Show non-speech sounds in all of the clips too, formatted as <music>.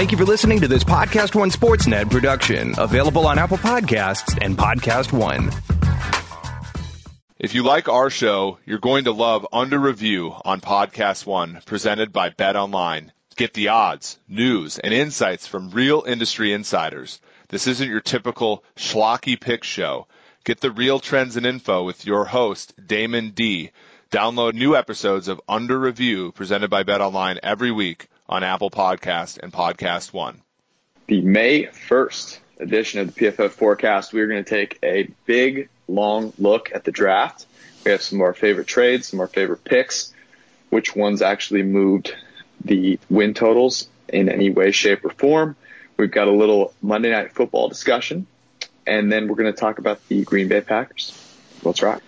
Thank you for listening to this Podcast One Sportsnet production, available on Apple Podcasts and Podcast One. If you like our show, you're going to love Under Review on Podcast One, presented by Bet Online. Get the odds, news, and insights from real industry insiders. This isn't your typical schlocky pick show. Get the real trends and info with your host, Damon D. Download new episodes of Under Review presented by Bet Online every week on Apple Podcast and Podcast One. The May 1st edition of the PFF Forecast, we're going to take a big, long look at the draft. We have some of our favorite trades, some of our favorite picks, which ones actually moved the win totals in any way, shape, or form. We've got a little Monday Night Football discussion, and then we're going to talk about the Green Bay Packers. Let's rock.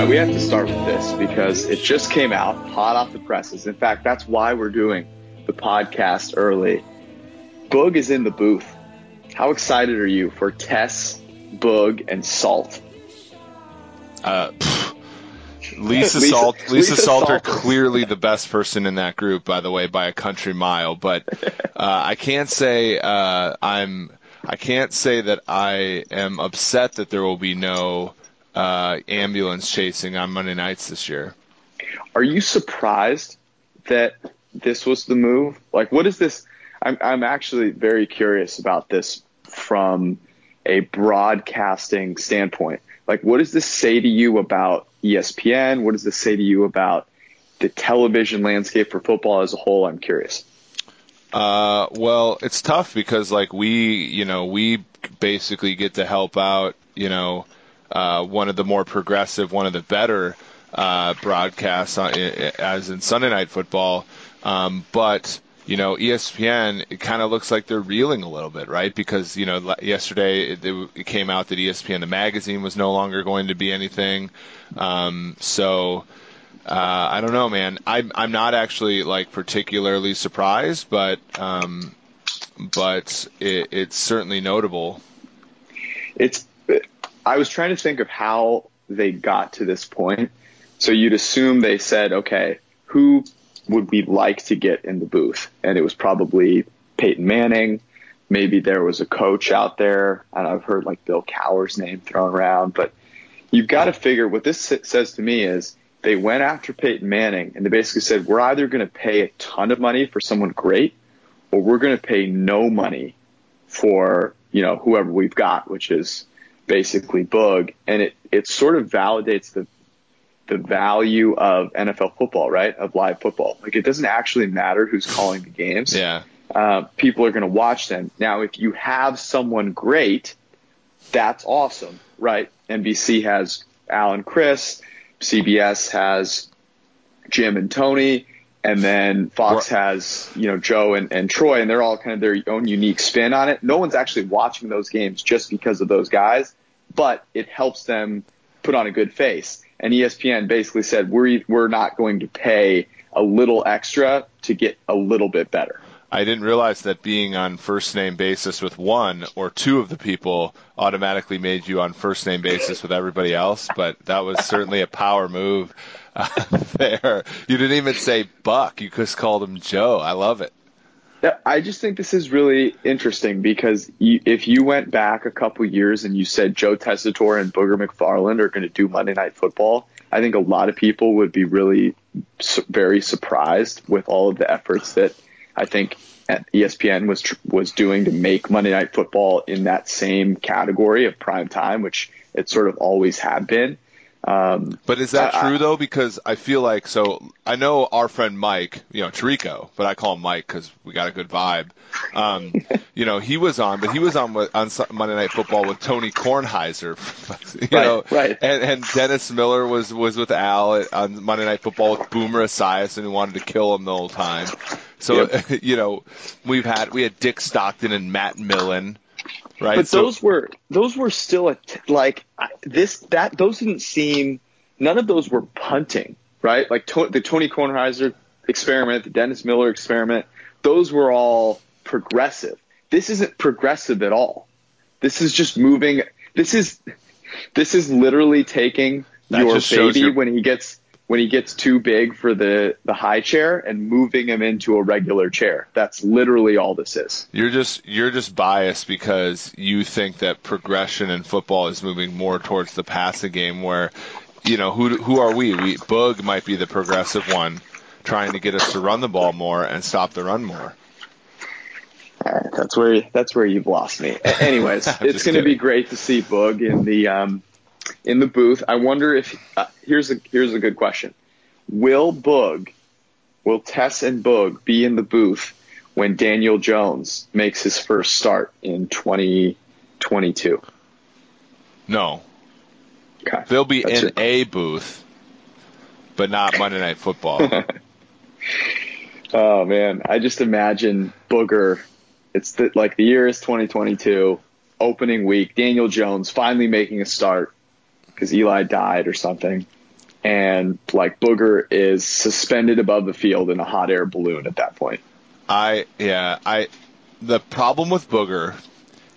Right, we have to start with this because it just came out hot off the presses. In fact, that's why we're doing the podcast early. Boog is in the booth. How excited are you for Tess, Boog, and Salt? Uh, Lisa, <laughs> Lisa, Salt, Lisa, Lisa Salt are clearly the best person in that group, by the way, by a country mile. But <laughs> uh, I can't say uh, I'm. I can't say that I am upset that there will be no uh, ambulance chasing on Monday nights this year. Are you surprised that this was the move? Like, what is this? I'm, I'm actually very curious about this from a broadcasting standpoint. Like, what does this say to you about ESPN? What does this say to you about the television landscape for football as a whole? I'm curious. Uh, well, it's tough because like we, you know, we basically get to help out, you know, uh, one of the more progressive, one of the better uh, broadcasts on, as in Sunday Night Football. Um, but you know, ESPN, it kind of looks like they're reeling a little bit, right? Because you know, yesterday it, it came out that ESPN the magazine was no longer going to be anything. Um, so. Uh, I don't know, man. I'm I'm not actually like particularly surprised, but um, but it, it's certainly notable. It's I was trying to think of how they got to this point. So you'd assume they said, okay, who would we like to get in the booth? And it was probably Peyton Manning. Maybe there was a coach out there. And I've heard like Bill Cowher's name thrown around, but you've got to figure what this says to me is they went after Peyton Manning and they basically said, we're either going to pay a ton of money for someone great or we're going to pay no money for, you know, whoever we've got, which is basically Boog, and it it sort of validates the the value of NFL football, right? Of live football. Like it doesn't actually matter who's calling the games. Yeah. Uh, people are going to watch them. Now, if you have someone great, that's awesome, right? NBC has Al and Cris, CBS has Jim and Tony, and then Fox has, you know, Joe and, and Troy, and they're all kind of their own unique spin on it. No one's actually watching those games just because of those guys but it helps them put on a good face. And ESPN basically said, we're, we're not going to pay a little extra to get a little bit better. I didn't realize that being on first name basis with one or two of the people automatically made you on first name basis with everybody else, but that was certainly a power move uh, <laughs> there. You didn't even say Buck, you just called him Joe. I love it. I just think this is really interesting because you, if you went back a couple years and you said Joe Tessitore and Booger McFarland are going to do Monday Night Football, I think a lot of people would be really su- very surprised with all of the efforts that I think ESPN was tr- was doing to make Monday Night Football in that same category of prime time, which it sort of always had been. Um, but is that I- true though? Because I feel like so I know our friend Mike, you know Tirico, but I call him Mike because we got a good vibe. Um, <laughs> you know, he was on, but he was on with, on Monday Night Football with Tony Kornheiser. <laughs> You Right, know, right. And, and Dennis Miller was was with Al at, on Monday Night Football with Boomer Esiason, who wanted to kill him the whole time. So <laughs> you know, we've had we had Dick Stockton and Matt Millen. Right. But so, those were those were still a t- like this that those didn't seem none of those were punting right like to, the Tony Kornheiser experiment the Dennis Miller experiment those were all progressive this isn't progressive at all this is just moving this is this is literally taking That your baby your- when he gets when he gets too big for the the high chair and moving him into a regular chair that's literally all this is You're just you're just biased because you think that progression in football is moving more towards the passing game, where you know who who are we? We Boog might be the progressive one, trying to get us to run the ball more and stop the run more. All right, that's where that's where you've lost me. Anyways, <laughs> it's going to be great to see Boog in the um, in the booth. I wonder if uh, here's a here's a good question: Will Boog, will Tess and Boog be in the booth when Daniel Jones makes his first start in 2022? No, Okay, they'll be That's in it. a booth, but not Monday Night Football. <laughs> Oh man, I just imagine Booger. It's the, like the year is 2022, opening week. Daniel Jones finally making a start because Eli died or something, and like Booger is suspended above the field in a hot air balloon at that point. I yeah I. The problem with Booger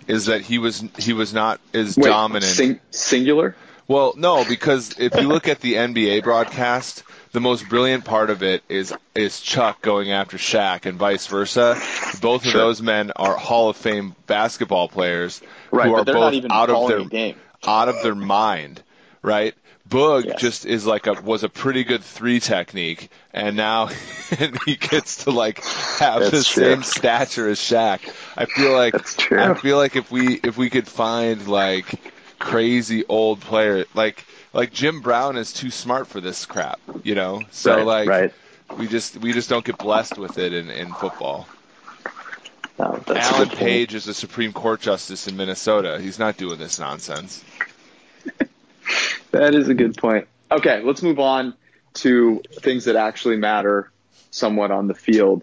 is that he was he was not as Wait, dominant. sing- singular. Well, no, because if you look at the NBA broadcast, the most brilliant part of it is is Chuck going after Shaq and vice versa. Both of Sure. those men are Hall of Fame basketball players Right, who are both out of their game. out of their mind, right? Boog Yes. just is like a was a pretty good three technique, and now <laughs> and he gets to like have That's the true. same stature as Shaq. I feel like I feel like if we if we could find like crazy old player like like Jim Brown is too smart for this crap, you know. So Right, like right. we just we just don't get blessed with it in, in football. No, Alan. Page is a Supreme Court justice in Minnesota. He's not doing this nonsense. <laughs> That is a good point. Okay, let's move on to things that actually matter somewhat on the field.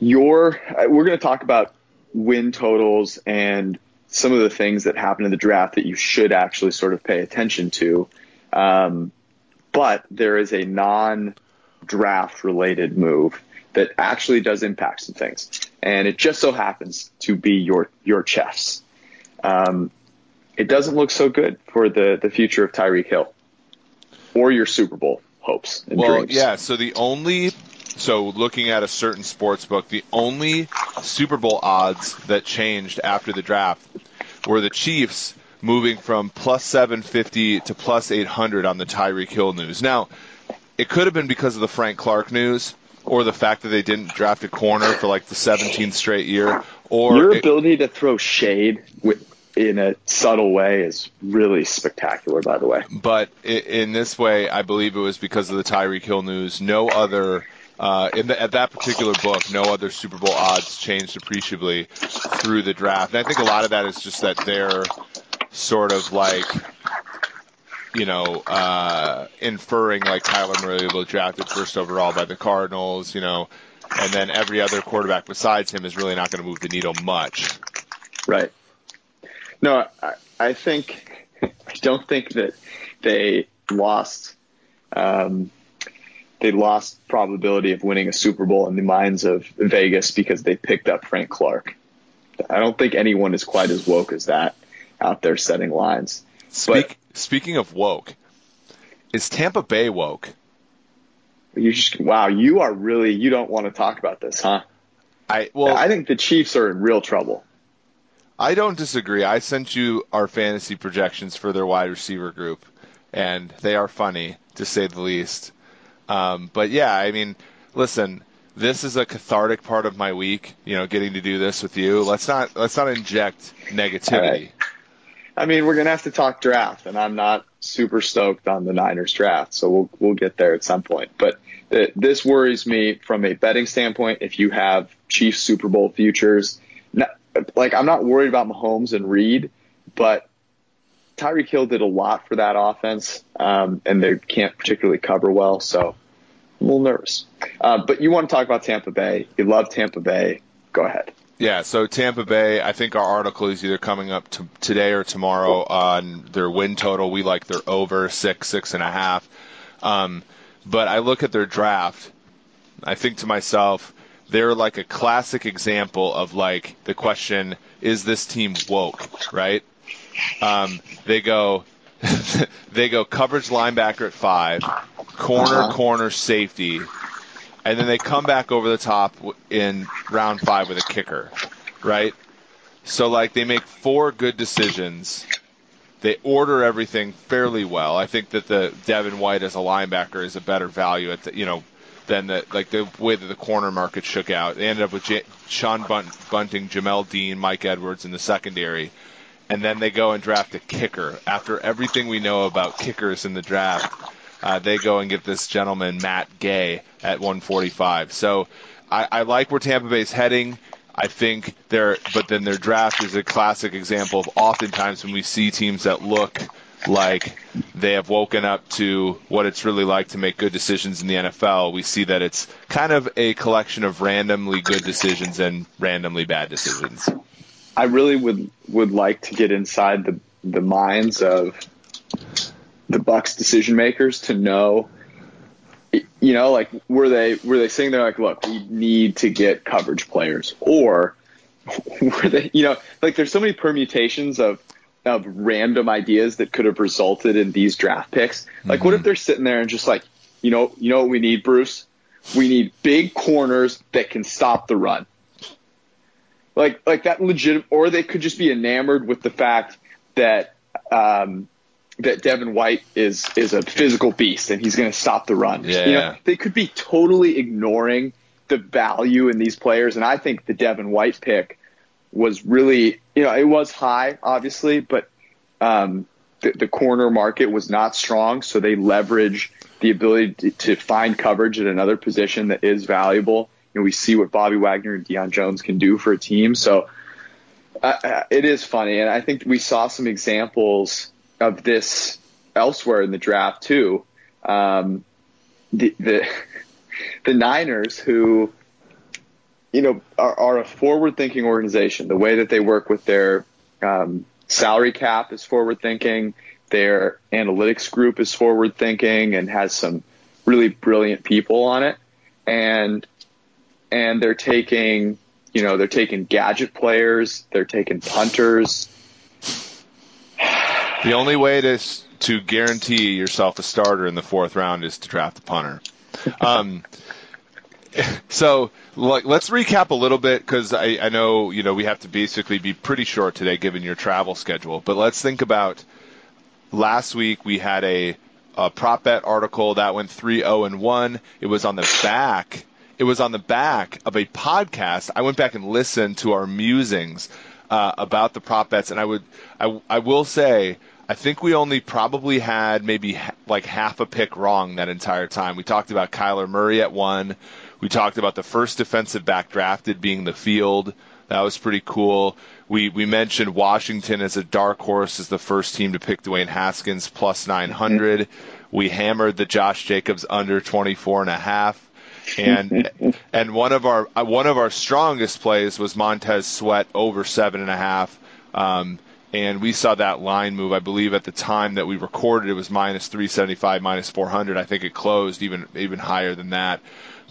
Your, uh, we're going to talk about win totals and some of the things that happen in the draft that you should actually sort of pay attention to. Um, but there is a non-draft related move that actually does impact some things, and it just so happens to be your your Chiefs. Um, it doesn't look so good for the, the future of Tyreek Hill or your Super Bowl hopes and Well, dreams. yeah. So the only, so looking at a certain sports book, the only Super Bowl odds that changed after the draft were the Chiefs moving from plus 750 to plus 800 on the Tyreek Hill news. Now, it could have been because of the Frank Clark news or the fact that they didn't draft a corner for like the 17th straight year or Your it- ability to throw shade with, in a subtle way is really spectacular, by the way. but in this way, I believe it was because of the Tyreek Hill news. No other uh, in the, at that particular book, no other Super Bowl odds changed appreciably through the draft. And I think a lot of that is just that they're sort of like, you know, uh, inferring like Kyler Murray will be drafted first overall by the Cardinals, you know, and then every other quarterback besides him is really not going to move the needle much. Right. No, I, I think <laughs> I don't think that they lost. Um, they lost probability of winning a Super Bowl in the minds of Vegas because they picked up Frank Clark. I don't think anyone is quite as woke as that out there setting lines. Speak, speaking of woke, is Tampa Bay woke? You just wow, you are really you don't want to talk about this, huh? I well, I think the Chiefs are in real trouble. I don't disagree. I sent you our fantasy projections for their wide receiver group, and they are funny to say the least. Um, but yeah, I mean, listen, this is a cathartic part of my week. You know, getting to do this with you. Let's not let's not inject negativity. I mean, we're gonna have to talk draft, and I'm not super stoked on the Niners draft, so we'll we'll get there at some point. But the, this worries me from a betting standpoint. If you have Chiefs Super Bowl futures, like I'm not worried about Mahomes and Reid, but Tyreek Hill did a lot for that offense, um, and they can't particularly cover well, so I'm a little nervous. Uh, but you want to talk about Tampa Bay? You love Tampa Bay. Go ahead. Yeah, so Tampa Bay, I think our article is either coming up to today or tomorrow on their win total. We like their over six, six and a half. Um, but I look at their draft. I think to myself, they're like a classic example of like the question: Is this team woke? Right? Um, they go, <laughs> they go coverage linebacker at five, corner, uh-huh. corner, safety, and then they come back over the top in round five with a kicker, right? So like they make four good decisions. They order everything fairly well. I think that the Devin White as a linebacker is a better value at the, you know than the like the way that the corner market shook out. They ended up with J- Sean Bunt- Bunting, Jamel Dean, Mike Edwards in the secondary, and then they go and draft a kicker. After everything we know about kickers in the draft, uh, they go and get this gentleman Matt Gay at 145. So I, I like where Tampa Bay's heading. I think they're, but then their draft is a classic example of oftentimes when we see teams that look like they have woken up to what it's really like to make good decisions in the NFL, we see that it's kind of a collection of randomly good decisions and randomly bad decisions. I really would would like to get inside the the minds of the Bucks decision makers to know you know like were they were they saying they're like look we need to get coverage players or <laughs> were they you know like there's so many permutations of of random ideas that could have resulted in these draft picks like mm-hmm. what if mm-hmm. they're sitting there and just like you know you know what we need Bruce we need big corners that can stop the run like like that legit or they could just be enamored with the fact that um that Devin White is is a physical beast and he's going to stop the run. Yeah. You know, they could be totally ignoring the value in these players, and I think the Devin White pick was really, you know, it was high, obviously, but um, the, the corner market was not strong, so they leverage the ability to, to find coverage at another position that is valuable. You know, we see what Bobby Wagner and Deion Jones can do for a team, so. Uh, it is funny, and I think we saw some examples of this elsewhere in the draft too. Um, the, the <laughs> the Niners, who you know are, are a forward-thinking organization. The way that they work with their um, salary cap is forward-thinking. Their analytics group is forward-thinking and has some really brilliant people on it. And and they're taking you know they're taking gadget players, they're taking punters, the only way to to guarantee yourself a starter in the fourth round is to draft a punter. Um, <laughs> so like, let's recap a little bit because I, I know you know we have to basically be pretty short today given your travel schedule. But let's think about last week we had a, a prop bet article that went three zero oh and one. It was on the back. It was on the back of a podcast. I went back and listened to our musings uh, about the prop bets, and I would I, I will say I think we only probably had maybe ha- like half a pick wrong that entire time. We talked about Kyler Murray at one. We talked about the first defensive back drafted being the field. That was pretty cool. We we mentioned Washington as a dark horse as the first team to pick Dwayne Haskins plus 900. Mm-hmm. We hammered the Josh Jacobs under 24 and a half. And <laughs> and one of our one of our strongest plays was Montez Sweat over seven and a half. Um, and we saw that line move. I believe at the time that we recorded, it was minus 375, minus 400. I think it closed even even higher than that.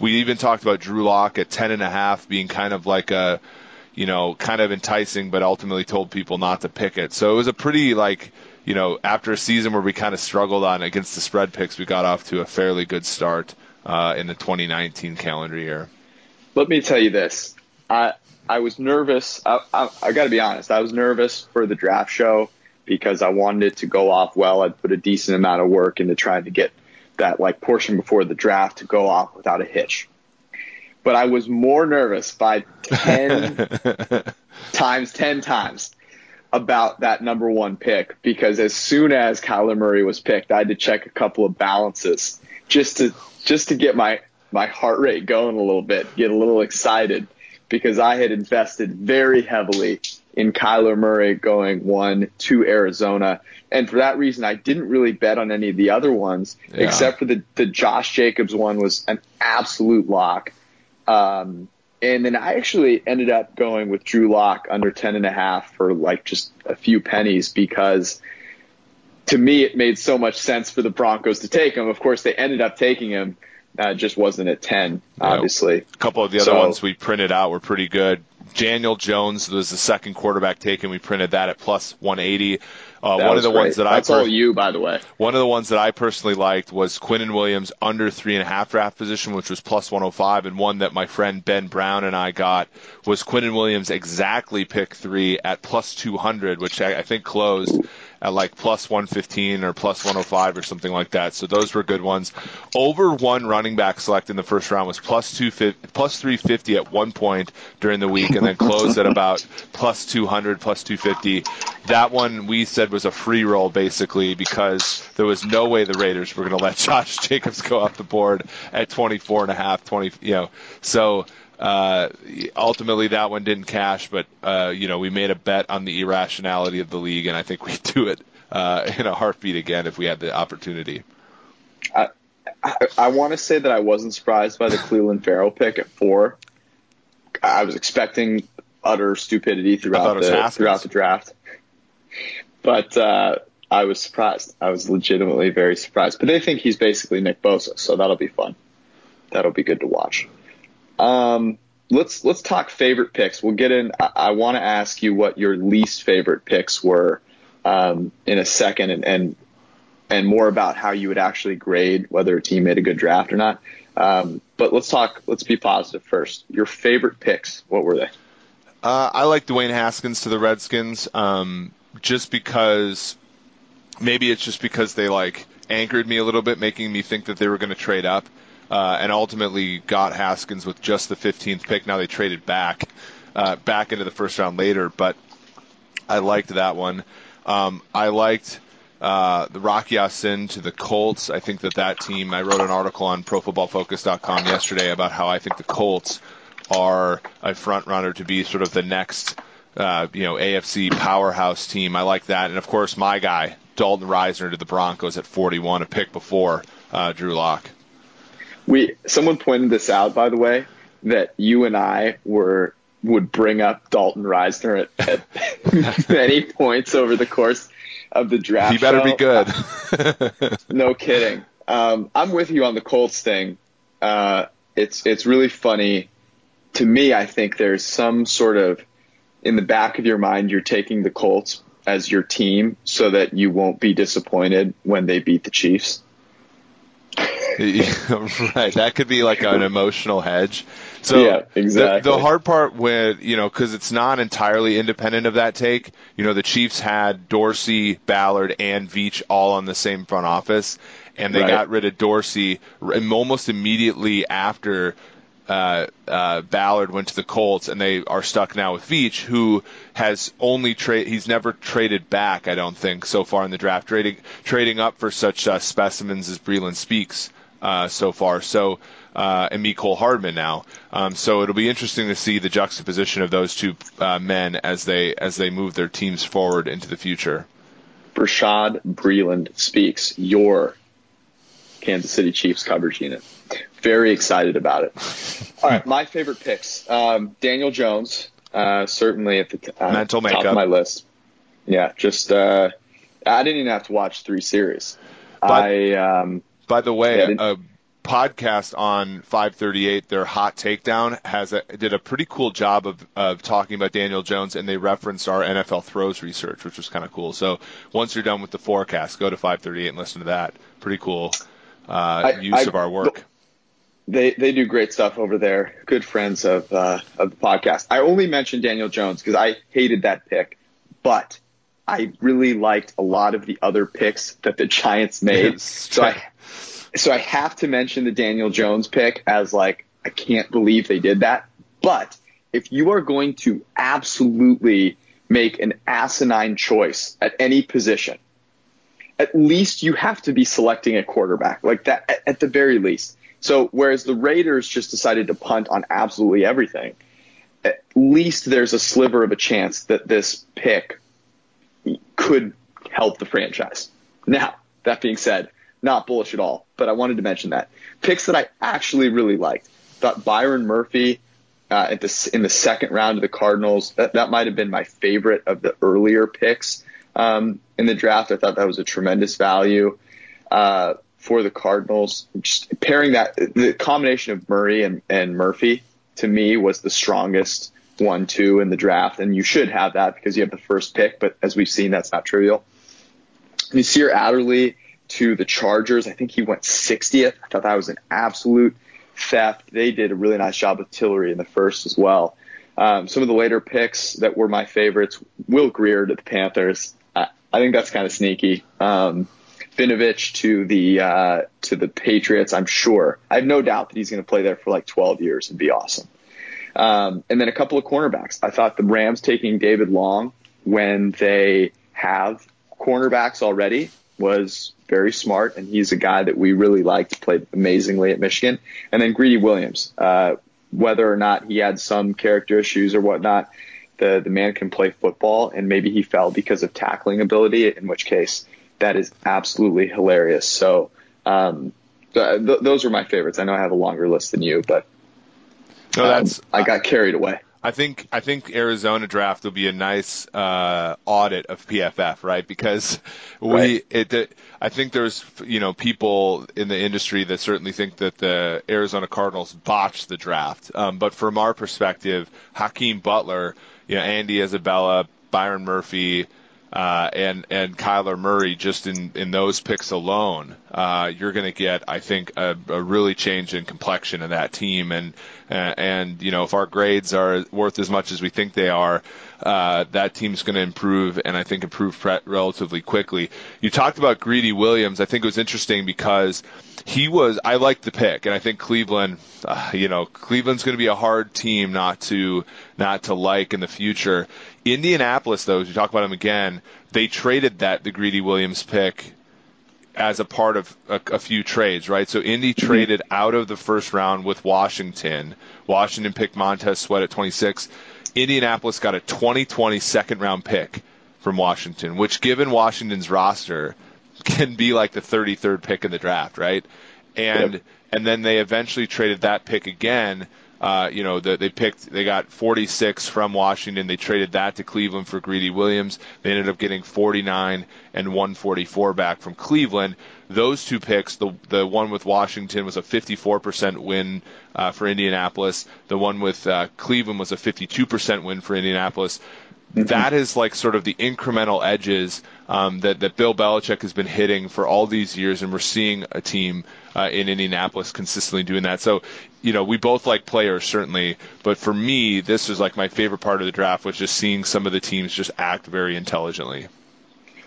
We even talked about Drew Lock at 10 and a half being kind of like a, you know, kind of enticing, but ultimately told people not to pick it. So it was a pretty like, you know, after a season where we kind of struggled on against the spread picks, we got off to a fairly good start uh, in the 2019 calendar year. Let me tell you this. I I was nervous. I, I, I got to be honest. I was nervous for the draft show because I wanted it to go off well. I'd put a decent amount of work into trying to get that like portion before the draft to go off without a hitch. But I was more nervous by 10 <laughs> times 10 times about that number one pick because as soon as Kyler Murray was picked, I had to check a couple of balances just to just to get my my heart rate going a little bit, get a little excited because I had invested very heavily in Kyler Murray going one to Arizona. And for that reason, I didn't really bet on any of the other ones, yeah. except for the, the Josh Jacobs one was an absolute lock. Um, and then I actually ended up going with Drew Lock under 10 and a half for like just a few pennies because to me, it made so much sense for the Broncos to take him. Of course, they ended up taking him. Uh, just wasn't at 10, obviously. a couple of the other so, ones we printed out were pretty good. Daniel Jones was the second quarterback taken. We printed that at plus 180. Uh, one of the great. ones that That's I per- all you, by the way. One of the ones that I personally liked was Quinnen Williams under three and a half draft position, which was plus 105, and one that my friend Ben Brown and I got was Quinnen Williams exactly pick three at plus 200, which I, I think closed at like plus 115 or plus 105 or something like that. So those were good ones. Over one running back select in the first round was plus two plus 350 at one point during the week, and then closed at about <laughs> plus 200, plus 250. That one we said was a free roll basically because there was no way the Raiders were going <laughs> to let Josh Jacobs go off the board at 24 and a half, 20, you know. So uh, ultimately, that one didn't cash, but uh, you know we made a bet on the irrationality of the league, and I think we'd do it uh, in a heartbeat again if we had the opportunity. I, I, I want to say that I wasn't surprised by the Cleveland Ferrell pick at four. I was expecting utter stupidity throughout the throughout the draft, but uh, I was surprised. I was legitimately very surprised. But they think he's basically Nick Bosa, so that'll be fun. That'll be good to watch. Um, let's let's talk favorite picks. We'll get in. I, I want to ask you what your least favorite picks were um, in a second, and, and and more about how you would actually grade whether a team made a good draft or not. Um, but let's talk. Let's be positive first. Your favorite picks. What were they? Uh, I like Dwayne Haskins to the Redskins, um, just because. Maybe it's just because they like anchored me a little bit, making me think that they were going to trade up uh, and ultimately got Haskins with just the 15th pick. Now they traded back, uh, back into the first round later, but I liked that one. Um, I liked uh, the Rock Ya-Sin to the Colts. I think that that team. I wrote an article on ProFootballFocus.com yesterday about how I think the Colts are a front runner to be sort of the next, uh, you know, AFC powerhouse team. I like that, and of course my guy Dalton Risner to the Broncos at 41, a pick before uh, Drew Lock. We someone pointed this out, by the way, that you and I were would bring up Dalton Risner at, at <laughs> many points over the course of the draft. He better show. be good. <laughs> no kidding. Um, I'm with you on the Colts thing. Uh, it's it's really funny to me. I think there's some sort of in the back of your mind, you're taking the Colts as your team so that you won't be disappointed when they beat the Chiefs. <laughs> right. That could be like an emotional hedge. So yeah, exactly. The, the hard part with you know because it's not entirely independent of that take. You know the Chiefs had Dorsey, Ballard, and Veach all on the same front office, and they right. got rid of Dorsey almost immediately after uh, uh, Ballard went to the Colts, and they are stuck now with Veach, who has only trade. He's never traded back, I don't think, so far in the draft. Trading trading up for such uh, specimens as Breeland Speaks uh, so far. So uh, and Mecole Hardman now. Um, so it'll be interesting to see the juxtaposition of those two uh, men as they as they move their teams forward into the future. Brashad Breeland speaks your Kansas City Chiefs coverage unit. Very excited about it. All right, my favorite picks: um, Daniel Jones, uh, certainly at the uh, Mental top makeup. of my list. Yeah, just uh, I didn't even have to watch three series. But- I um, By the way, Yeah, a podcast on 538, their hot takedown, has a, did a pretty cool job of, of talking about Daniel Jones, and they referenced our NFL throws research, which was kind of cool. So once you're done with the forecast, go to 538 and listen to that. Pretty cool uh, I- use I- of our work. they they do great stuff over there. Good friends of uh, of the podcast. I only mentioned Daniel Jones because I hated that pick, but I really liked a lot of the other picks that the Giants made. so I so I have to mention the Daniel Jones pick as like I can't believe they did that. But if you are going to absolutely make an asinine choice at any position, at least you have to be selecting a quarterback like that at the very least. So whereas the Raiders just decided to punt on absolutely everything, at least there's a sliver of a chance that this pick could help the franchise. Now, that being said, not bullish at all, but I wanted to mention that. Picks that I actually really liked. Thought Byron Murphy uh, at the, in the second round of the Cardinals, that, that might have been my favorite of the earlier picks um, in the draft. I thought that was a tremendous value uh, for the Cardinals. Just pairing that, the combination of Murray and, and Murphy to me was the strongest one, two in the draft. And you should have that because you have the first pick. But as we've seen, that's not trivial. Nasir Adderley to the Chargers. I think he went 60th. I thought that was an absolute theft. They did a really nice job with Tillery in the first as well. Um, some of the later picks that were my favorites, Will Grier to the Panthers. I, I think that's kind of sneaky. Um, to the uh, to the Patriots. I'm sure. I have no doubt that he's going to play there for like 12 years and be awesome. Um, and then a couple of cornerbacks. I thought the Rams taking David Long when they have cornerbacks already was very smart, and he's a guy that we really liked, played amazingly at Michigan. And then Greedy Williams, uh, whether or not he had some character issues or whatnot, the, the man can play football, and maybe he fell because of tackling ability, in which case that is absolutely hilarious. So um, th- th- those are my favorites. I know I have a longer list than you, but no, that's um, I got carried away. I think I think Arizona draft will be a nice uh, audit of PFF, right? Because we right. it, I think there's you know people in the industry that certainly think that the Arizona Cardinals botched the draft, um, but from our perspective, Hakeem Butler, you know, Andy Isabella, Byron Murphy, uh, and and Kyler Murray just in in those picks alone, uh, you're going to get I think a, a really change in complexion of that team and uh, and you know if our grades are worth as much as we think they are, uh, that team's going to improve and I think improve pre- relatively quickly. You talked about Greedy Williams. I think it was interesting because he was I liked the pick and I think Cleveland, uh, you know Cleveland's going to be a hard team not to not to like in the future Indianapolis, though, as you talk about them again, they traded that the Greedy Williams pick as a part of a, a few trades, right? So Indy mm-hmm. traded out of the first round with Washington. Washington picked Montez Sweat at 26. Indianapolis got a 2020 second round pick from Washington, which, given Washington's roster, can be like the 33rd pick in the draft, right? And yep. and then they eventually traded that pick again uh, you know, the, they picked, they got 46 from Washington. They traded that to Cleveland for Greedy Williams. They ended up getting 49 and 144 back from Cleveland. Those two picks, the the one with Washington was a 54% win uh, for Indianapolis. The one with uh, Cleveland was a 52% win for Indianapolis. Mm-hmm. That is like sort of the incremental edges um, that that Bill Belichick has been hitting for all these years, and we're seeing a team uh, in Indianapolis consistently doing that. So, you know, we both like players certainly, but for me, this was like my favorite part of the draft was just seeing some of the teams just act very intelligently.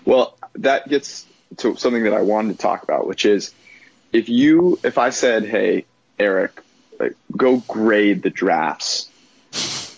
Well, that gets to something that I wanted to talk about, which is if you if I said, "Hey, Eric, like, go grade the drafts,"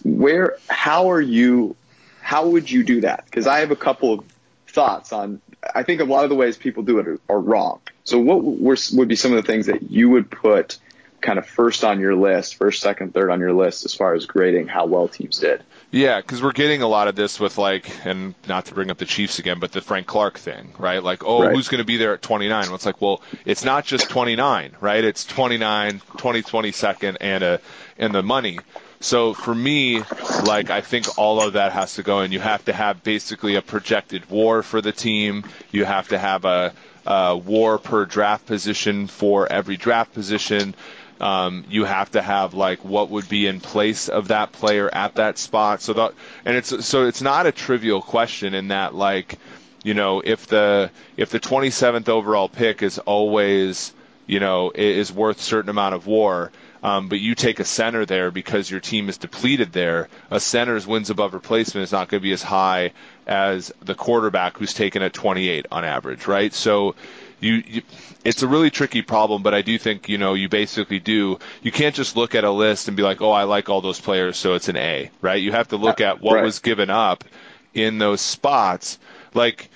where how are you how would you do that? Because I have a couple of thoughts on. I think a lot of the ways people do it are, are wrong. So, what were, would be some of the things that you would put kind of first on your list, first, second, third on your list as far as grading how well teams did? Yeah, because we're getting a lot of this with like, and not to bring up the Chiefs again, but the Frank Clark thing, right? Like, oh, right. who's going to be there at 29? Well, it's like, well, it's not just 29, right? It's 29, 20, 22nd, and a and the money. So for me, like I think all of that has to go, and you have to have basically a projected WAR for the team. You have to have a, a WAR per draft position for every draft position. Um, you have to have like what would be in place of that player at that spot. So that, and it's so it's not a trivial question in that like, you know, if the if the 27th overall pick is always you know is worth certain amount of WAR um, but you take a center there because your team is depleted there. A center's wins above replacement is not going to be as high as the quarterback who's taken at 28 on average, right? So you, you, it's a really tricky problem, but I do think you know you basically do. You can't just look at a list and be like, oh, I like all those players, so it's an A, right? You have to look at what right. was given up in those spots. Like,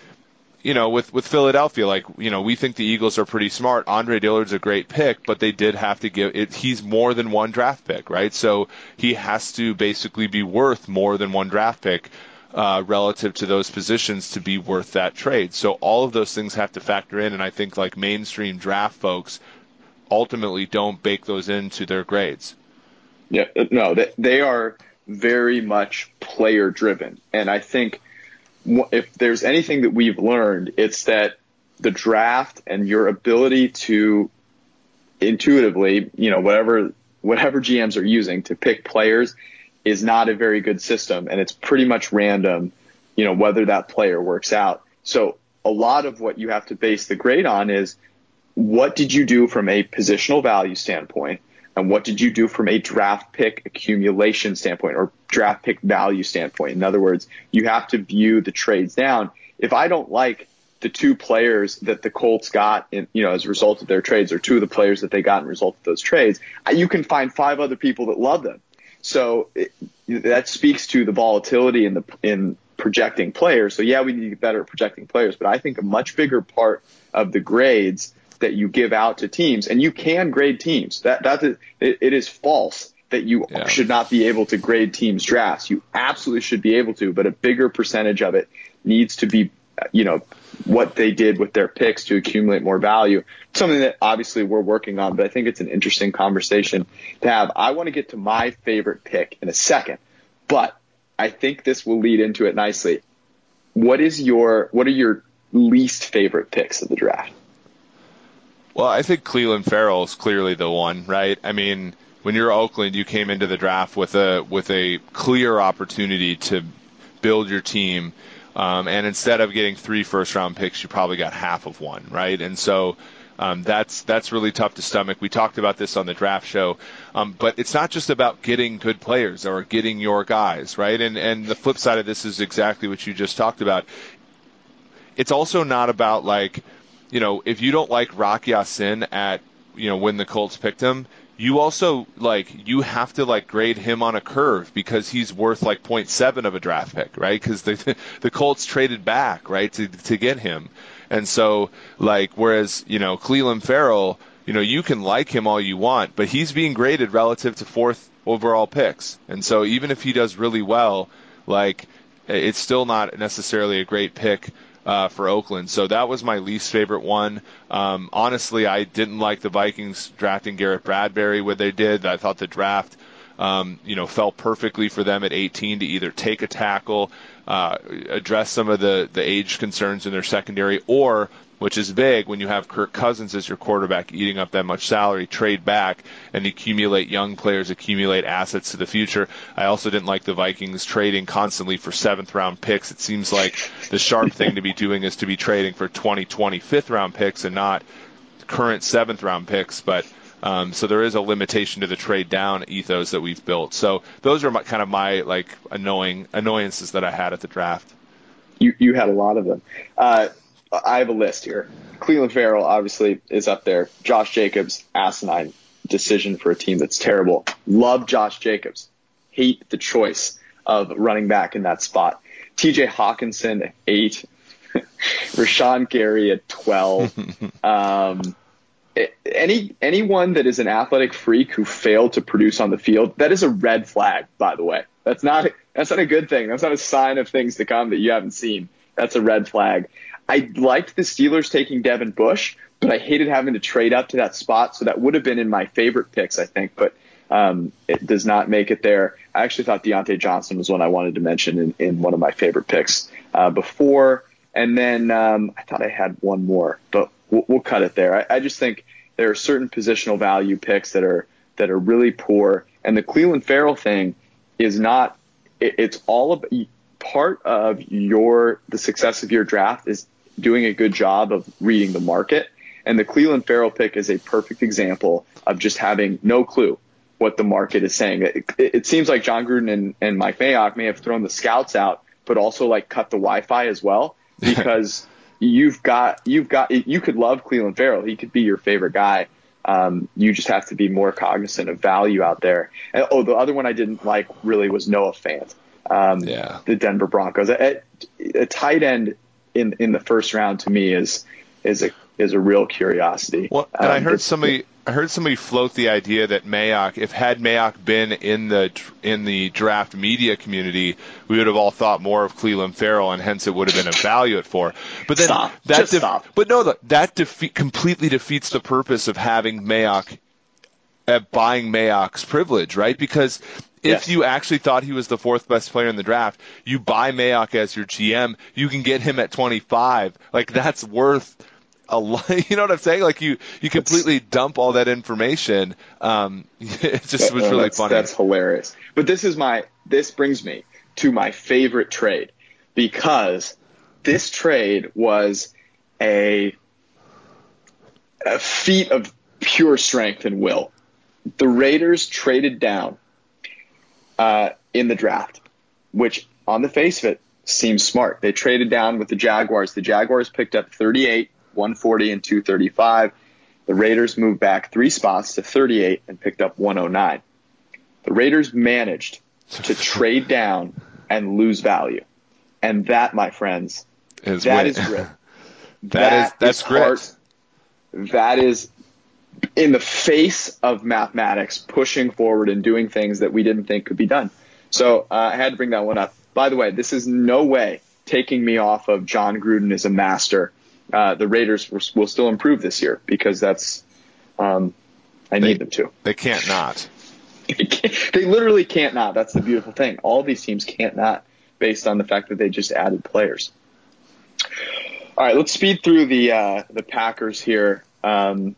you know, with with Philadelphia, like you know, we think the Eagles are pretty smart. Andre Dillard's a great pick, but they did have to give it. He's more than one draft pick, right? So he has to basically be worth more than one draft pick. Uh, relative to those positions to be worth that trade. So all of those things have to factor in, and I think like mainstream draft folks ultimately don't bake those into their grades. Yeah, no, they, they are very much player driven, and I think if there's anything that we've learned, it's that the draft and your ability to intuitively, you know, whatever whatever GMs are using to pick players is not a very good system and it's pretty much random, you know, whether that player works out. So a lot of what you have to base the grade on is what did you do from a positional value standpoint? And what did you do from a draft pick accumulation standpoint or draft pick value standpoint? In other words, you have to view the trades down. If I don't like the two players that the Colts got in, you know, as a result of their trades or two of the players that they got in result of those trades, you can find five other people that love them. So it, that speaks to the volatility in the, in projecting players. So yeah, we need to get better at projecting players, but I think a much bigger part of the grades that you give out to teams, and you can grade teams. That that is, it, it is false that you yeah. should not be able to grade teams' drafts. You absolutely should be able to, but a bigger percentage of it needs to be, you know, what they did with their picks to accumulate more value. Something that obviously we're working on, but I think it's an interesting conversation to have. I want to get to my favorite pick in a second, but I think this will lead into it nicely. What is your what are your least favorite picks of the draft? Well, I think Clelin Ferrell is clearly the one, right? I mean, when you're Oakland, you came into the draft with a with a clear opportunity to build your team, um, and instead of getting three first round picks, you probably got half of one, right? And so. Um, that's that's really tough to stomach. We talked about this on the draft show, um, but it's not just about getting good players or getting your guys, right? And and the flip side of this is exactly what you just talked about. It's also not about like you know, if you don't like Rock Ya-Sin at, you know, when the Colts picked him, you also like you have to like grade him on a curve because he's worth like 0.7 of a draft pick, right? Because the <laughs> the Colts traded back, right, to to get him, and so like whereas you know Clelin Ferrell, you know you can like him all you want, but he's being graded relative to fourth overall picks, and so even if he does really well, like it's still not necessarily a great pick uh, for Oakland. So that was my least favorite one. Um, honestly, I didn't like the Vikings drafting Garrett Bradbury what they did. I thought the draft, um, you know, fell perfectly for them at 18 to either take a tackle, uh, address some of the the age concerns in their secondary, or which is big when you have Kirk Cousins as your quarterback eating up that much salary, trade back and accumulate young players, accumulate assets to the future. I also didn't like the Vikings trading constantly for seventh round picks. It seems like the sharp thing to be doing is to be trading for 2020 fifth round picks and not current seventh round picks, but um, so there is a limitation to the trade down ethos that we've built. So those are my, kind of my like annoying annoyances that I had at the draft. You you had a lot of them. Uh, I have a list here. Cleveland Ferrell obviously is up there. Josh Jacobs, asinine decision for a team that's terrible. Love Josh Jacobs. Hate the choice of running back in that spot. TJ Hockenson at eight. <laughs> Rashan Gary at 12. <laughs> um, any anyone that is an athletic freak who failed to produce on the field, that is a red flag, by the way. That's not that's not a good thing. That's not a sign of things to come that you haven't seen. That's a red flag. I liked the Steelers taking Devin Bush, but I hated having to trade up to that spot. So that would have been in my favorite picks, I think, but um, it does not make it there. I actually thought Diontae Johnson was one I wanted to mention in, in one of my favorite picks uh, before. And then um, I thought I had one more, but we'll, we'll cut it there. I, I just think there are certain positional value picks that are that are really poor, and the Cleveland Ferrell thing is not. It, it's all about part of your the success of your draft is doing a good job of reading the market. And the Cleveland Ferrell pick is a perfect example of just having no clue what the market is saying. It, it, it seems like Jon Gruden and, and Mike Mayock may have thrown the scouts out, but also like cut the Wi-Fi as well <laughs> because you've got you've got you could love Cleveland Ferrell. He could be your favorite guy. Um, you just have to be more cognizant of value out there. And, oh, the other one I didn't like really was Noah Fant. um, Yeah. the Denver Broncos. A, a tight end in in the first round to me is is a is a real curiosity. Well, and I Um, heard it's- somebody I heard somebody float the idea that Mayock, if had Mayock been in the in the draft media community, we would have all thought more of Cleveland Ferrell, and hence it would have been a value at four. But then Stop. that stop. but no, that- that defeat completely defeats the purpose of having Mayock uh, buying Mayock's privilege, right? Because if Yes. you actually thought he was the fourth best player in the draft, you buy Mayock as your GM, you can get him at 25. Like that's worth a lot. <laughs> You know what I'm saying? Like you, you completely dump all that information. Um, <laughs> it just was really that's, funny. That's hilarious. But this is my this brings me to my favorite trade because this trade was a a feat of pure strength and will. The Raiders traded down uh, in the draft, which on the face of it seems smart. They traded down with the Jaguars. The Jaguars picked up 38, 140, and 235. The Raiders moved back three spots to 38 and picked up 109. The Raiders managed to trade down and lose value. And that, my friends, Is that win- is grit. <laughs> that is that's grit. heart. That is in the face of mathematics, pushing forward and doing things that we didn't think could be done. So uh, I had to bring that one up. By the way, this is no way taking me off of Jon Gruden as a master. Uh, the Raiders will, will still improve this year because that's um, I need them to. They can't not. they literally can't not. That's the beautiful thing. All these teams can't not based on the fact that they just added players. All right, let's speed through the uh, the Packers here. Um,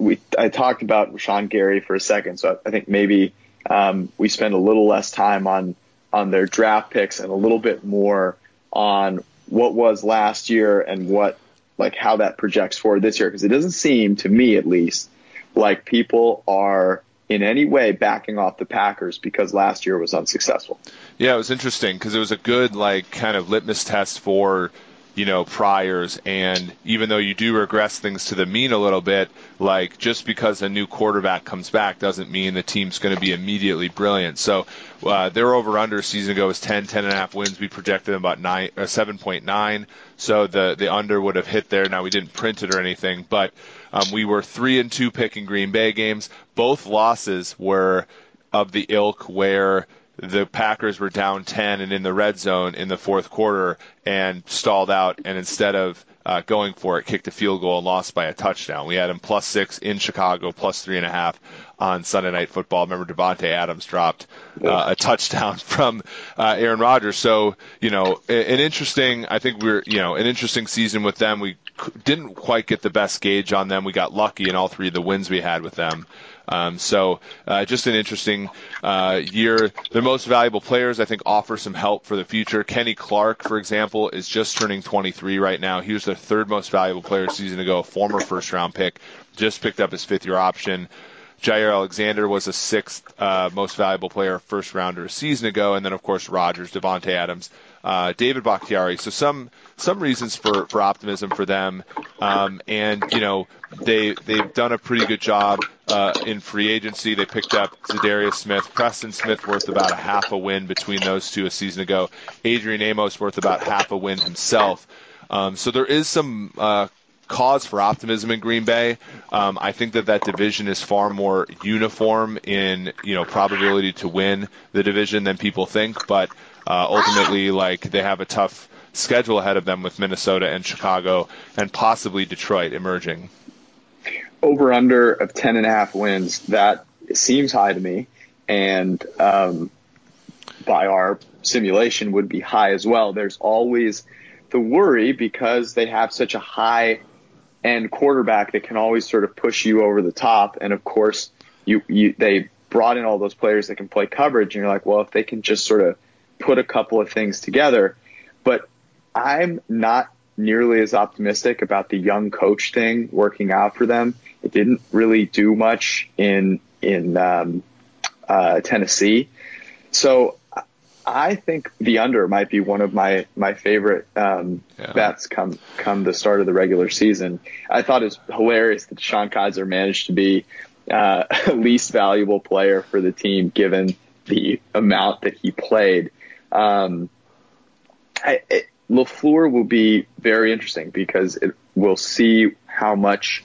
we I talked about Rashan Gary for a second, so I think maybe um, we spend a little less time on on their draft picks and a little bit more on what was last year and what like how that projects forward this year because it doesn't seem to me at least like people are in any way backing off the Packers because last year was unsuccessful. Yeah, it was interesting because it was a good like kind of litmus test for you know priors. And even though you do regress things to the mean a little bit like just because a new quarterback comes back doesn't mean the team's going to be immediately brilliant. So uh, their over under season ago was 10 10 and a half wins. We projected them about 9 uh, 7.9 so the the under would have hit there. Now we didn't print it or anything but um, we were 3 and 2 picking green bay games. Both losses were of the ilk where the Packers were down 10 and in the red zone in the fourth quarter and stalled out and instead of uh, going for it, kicked a field goal and lost by a touchdown. We had him plus six in Chicago, plus three and a half on Sunday Night Football. Remember, Davante Adams dropped uh, a touchdown <laughs> from uh, Aaron Rodgers. So, you know, an interesting, I think we're, you know, an interesting season with them. We didn't quite get the best gauge on them. We got lucky in all three of the wins we had with them. Um, so uh, just an interesting uh, year. Their most valuable players, I think, offer some help for the future. Kenny Clark, for example, is just turning 23 right now. He was their third most valuable player season ago, former first round pick, just picked up his fifth year option. Jaire Alexander was a sixth uh, most valuable player, first rounder a season ago, and then of course Rodgers, Davante Adams, uh, David Bakhtiari. So some some reasons for, for optimism for them, um, and you know they they've done a pretty good job uh, in free agency. They picked up Za'Darius Smith, Preston Smith worth about a half a win between those two a season ago. Adrian Amos worth about half a win himself. Um, so there is some uh, cause for optimism in Green Bay. Um, I think that that division is far more uniform in you know probability to win the division than people think, but uh, ultimately, like they have a tough schedule ahead of them with Minnesota and Chicago and possibly Detroit emerging. Over under of ten and a half wins that seems high to me, and um, by our simulation would be high as well. There's always the worry because they have such a high end quarterback that can always sort of push you over the top. And of course, you, you they brought in all those players that can play coverage, and you're like, well, if they can just sort of put a couple of things together. But I'm not nearly as optimistic about the young coach thing working out for them. It didn't really do much in in um, uh, Tennessee, so I think the under might be one of my my favorite um, Yeah. bets come come the start of the regular season. I thought it was hilarious that Sean Kaiser managed to be uh, <laughs> least valuable player for the team given the amount that he played. Um, I, it, LaFleur will be very interesting because it will see how much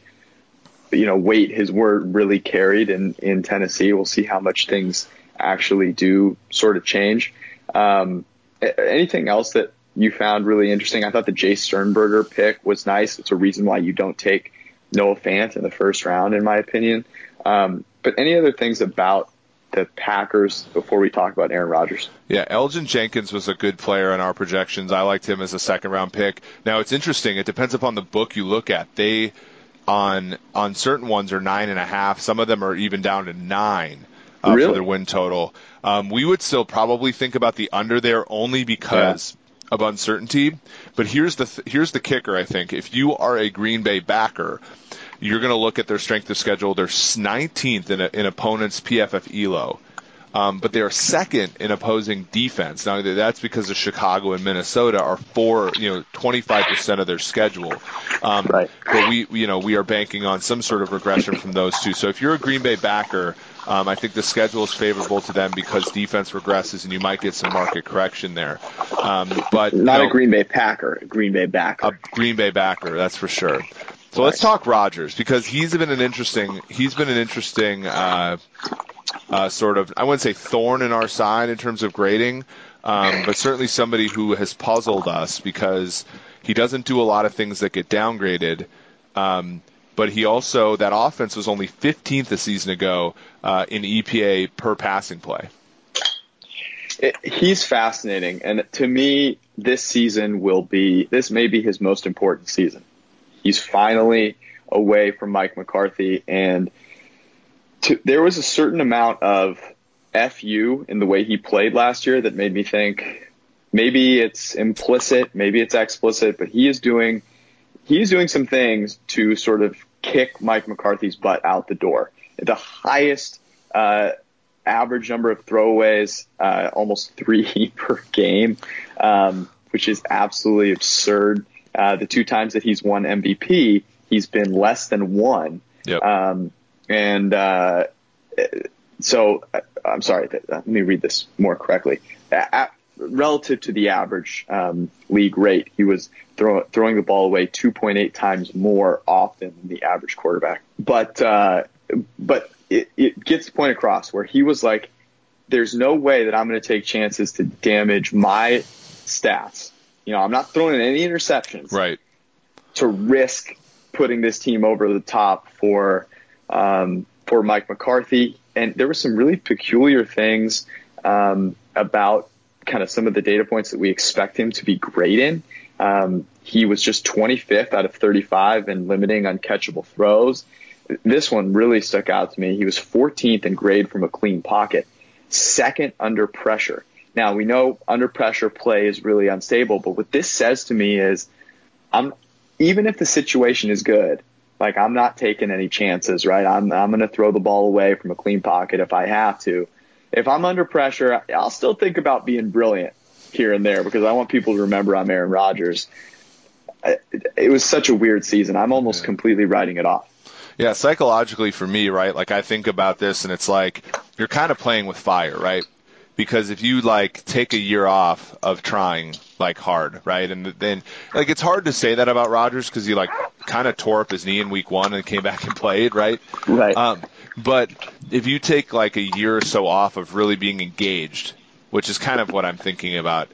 you know weight his word really carried in in Tennessee. We'll see how much things actually do sort of change. Um, anything else that you found really interesting? I thought the Jace Sternberger pick was nice. It's a reason why you don't take Noah Fant in the first round, in my opinion. Um, but any other things about the Packers before we talk about Aaron Rodgers? Yeah, Elgton Jenkins was a good player in our projections. I liked him as a second round pick. Now it's interesting. It depends upon the book you look at. They on on certain ones are nine and a half. Some of them are even down to nine uh, really? for their win total. Um, we would still probably think about the under there only because. Yeah. Of uncertainty, but here's the th- here's the kicker. I think if you are a Green Bay backer, you're going to look at their strength of schedule. They're 19th in, a, in opponents' PFF ELO. Um, but they are second in opposing defense. Now that's because of Chicago and Minnesota are four, you know, 25% of their schedule. Um, right. But we, you know, we are banking on some sort of regression from those two. So if you're a Green Bay backer, um, I think the schedule is favorable to them because defense regresses, and you might get some market correction there. Um, but not you know, a Green Bay Packer, a Green Bay backer. A Green Bay backer, that's for sure. So let's talk Rodgers because he's been an interesting he's been an interesting uh, uh, sort of I wouldn't say thorn in our side in terms of grading, um, but certainly somebody who has puzzled us because he doesn't do a lot of things that get downgraded. Um, but he also that offense was only 15th a season ago uh, in EPA per passing play. It, he's fascinating, and to me, this season will be this may be his most important season He's finally away from Mike McCarthy, and to, there was a certain amount of fu in the way he played last year that made me think maybe it's implicit, maybe it's explicit, but he is doing he's doing some things to sort of kick Mike McCarthy's butt out the door. The highest uh, average number of throwaways, uh, almost three <laughs> per game, um, which is absolutely absurd. Uh, the two times that he's won MVP, he's been less than one. Yep. Um, and uh, so, uh, I'm sorry, uh, let me read this more correctly. At, relative to the average um, league rate, he was throw, throwing the ball away 2.8 times more often than the average quarterback. But uh, but it, it gets the point across where he was like, "There's no way that I'm going to take chances to damage my stats you know, I'm not throwing in any interceptions. Right. To risk putting this team over the top for um, for Mike McCarthy, and there were some really peculiar things um, about kind of some of the data points that we expect him to be great in. Um, he was just 25th out of 35 in limiting uncatchable throws. This one really stuck out to me. He was 14th in grade from a clean pocket, second under pressure. Now we know under pressure play is really unstable, but what this says to me is I'm even if the situation is good, like I'm not taking any chances, right? I'm I'm going to throw the ball away from a clean pocket if I have to. If I'm under pressure, I'll still think about being brilliant here and there because I want people to remember I'm Aaron Rodgers. It was such a weird season. I'm almost yeah. completely writing it off. Yeah, psychologically for me, right? Like I think about this and it's like you're kind of playing with fire, right? Because if you like take a year off of trying like hard, right? And then like it's hard to say that about Rodgers because he like kind of tore up his knee in week one and came <laughs> back and played, right? Right. Um, but if you take like a year or so off of really being engaged, which is kind of what I'm thinking about,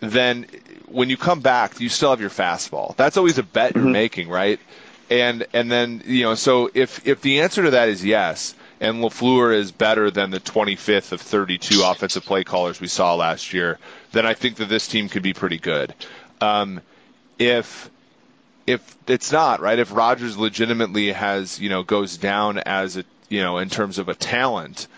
then when you come back, you still have your fastball. That's always a bet you're mm-hmm. making, right? And and then you know, so if if the answer to that is yes, and LaFleur is better than the 25th of 32 offensive play callers we saw last year, then I think that this team could be pretty good. Um, if if it's not right, if Rodgers legitimately has you know goes down as a you know in terms of a talent,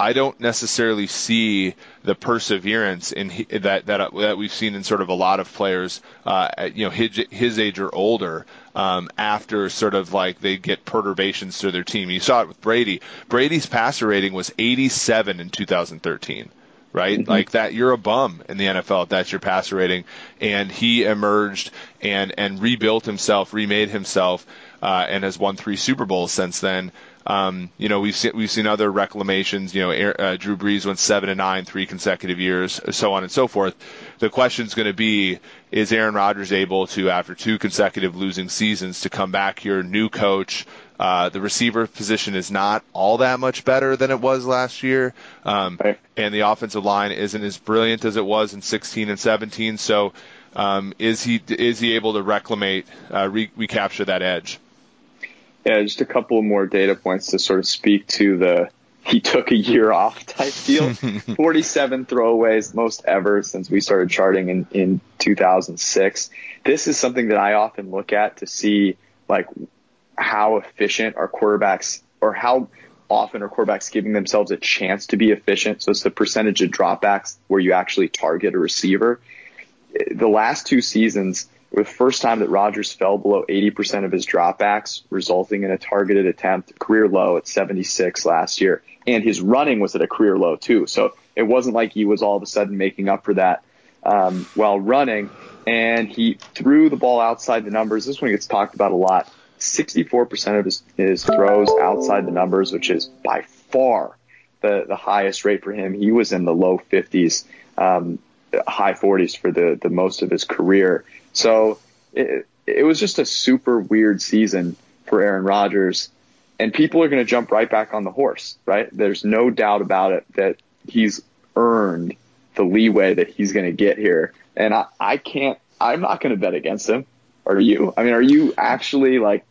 I don't necessarily see the perseverance in that that that we've seen in sort of a lot of players, uh, you know, his, his age or older, um, after sort of like they get perturbations to their team. You saw it with Brady. Brady's passer rating was 87 in 2013. Right? Mm-hmm. Like that, you're a bum in the NFL if that's your passer rating. And he emerged and and rebuilt himself, remade himself, uh, and has won three Super Bowls since then. Um, you know, we've seen we've seen other reclamations. You know, Air, uh, Drew Brees went seven and nine three consecutive years, so on and so forth. The question is going to be: Is Aaron Rodgers able to, after two consecutive losing seasons, to come back here, new coach? Uh, the receiver position is not all that much better than it was last year, um, Right. and the offensive line isn't as brilliant as it was in 16 and 17. So, um, is he is he able to reclamate, uh, re- recapture that edge? Yeah, just a couple more data points to sort of speak to the he took a year off type deal. <laughs> 47 throwaways, most ever since we started charting in, in 2006. This is something that I often look at to see like how efficient our quarterbacks or how often are quarterbacks giving themselves a chance to be efficient. So it's the percentage of dropbacks where you actually target a receiver. The last two seasons, the first time that Rodgers fell below 80% of his dropbacks, resulting in a targeted attempt, career low at 76 last year. And his running was at a career low too. So it wasn't like he was all of a sudden making up for that um, while running. And he threw the ball outside the numbers. This one gets talked about a lot. 64% of his, his throws outside the numbers, which is by far the, the highest rate for him. He was in the low 50s, um, high 40s for the, the most of his career. So it, it was just a super weird season for Aaron Rodgers. And people are going to jump right back on the horse, right? There's no doubt about it that he's earned the leeway that he's going to get here. And I, I can't, I'm not going to bet against him. Are you? I mean, are you actually like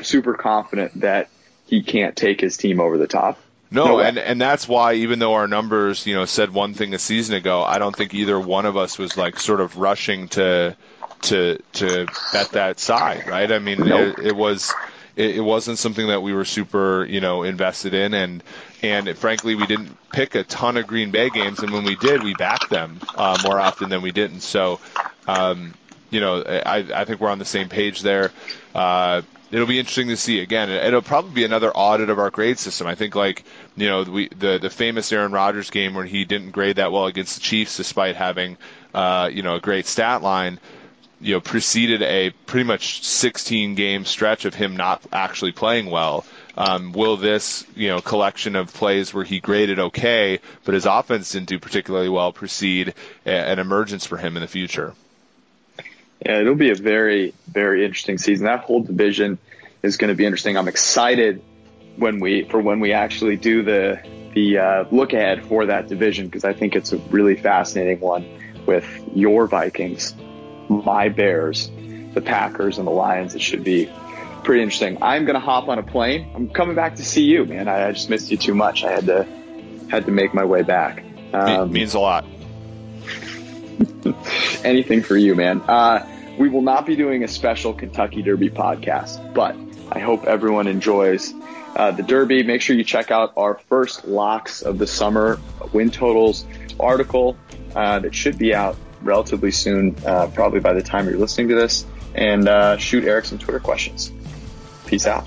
super confident that he can't take his team over the top? No, No and and that's why even though our numbers, you know, said one thing a season ago, I don't think either one of us was like sort of rushing to to to bet that side, right? I mean, Nope. it, it was it, it wasn't something that we were super, you know, invested in, and and frankly, we didn't pick a ton of Green Bay games, and when we did, we backed them uh, more often than we didn't. So, um, you know, I I think we're on the same page there. Uh, it'll be interesting to see again. It'll probably be another audit of our grade system. I think like you know we the the famous Aaron Rodgers game where he didn't grade that well against the Chiefs despite having uh, you know a great stat line. You know, preceded a pretty much 16 game stretch of him not actually playing well. Um, will this, you know, collection of plays where he graded okay, but his offense didn't do particularly well, precede an emergence for him in the future? Yeah, it'll be a very, very interesting season. That whole division is going to be interesting. I'm excited when we for when we actually do the the uh, look ahead for that division because I think it's a really fascinating one with your Vikings, my Bears, the Packers, and the Lions. It should be pretty interesting. I'm going to hop on a plane. I'm coming back to see you, man. I, I just missed you too much. I had to had to make my way back. Um, means a lot. <laughs> anything for you, man. Uh, we will not be doing a special Kentucky Derby podcast, but I hope everyone enjoys uh, the Derby. Make sure you check out our first locks of the summer win totals article uh, that should be out relatively soon, uh, probably by the time you're listening to this. And uh, shoot Eric some Twitter questions. Peace out.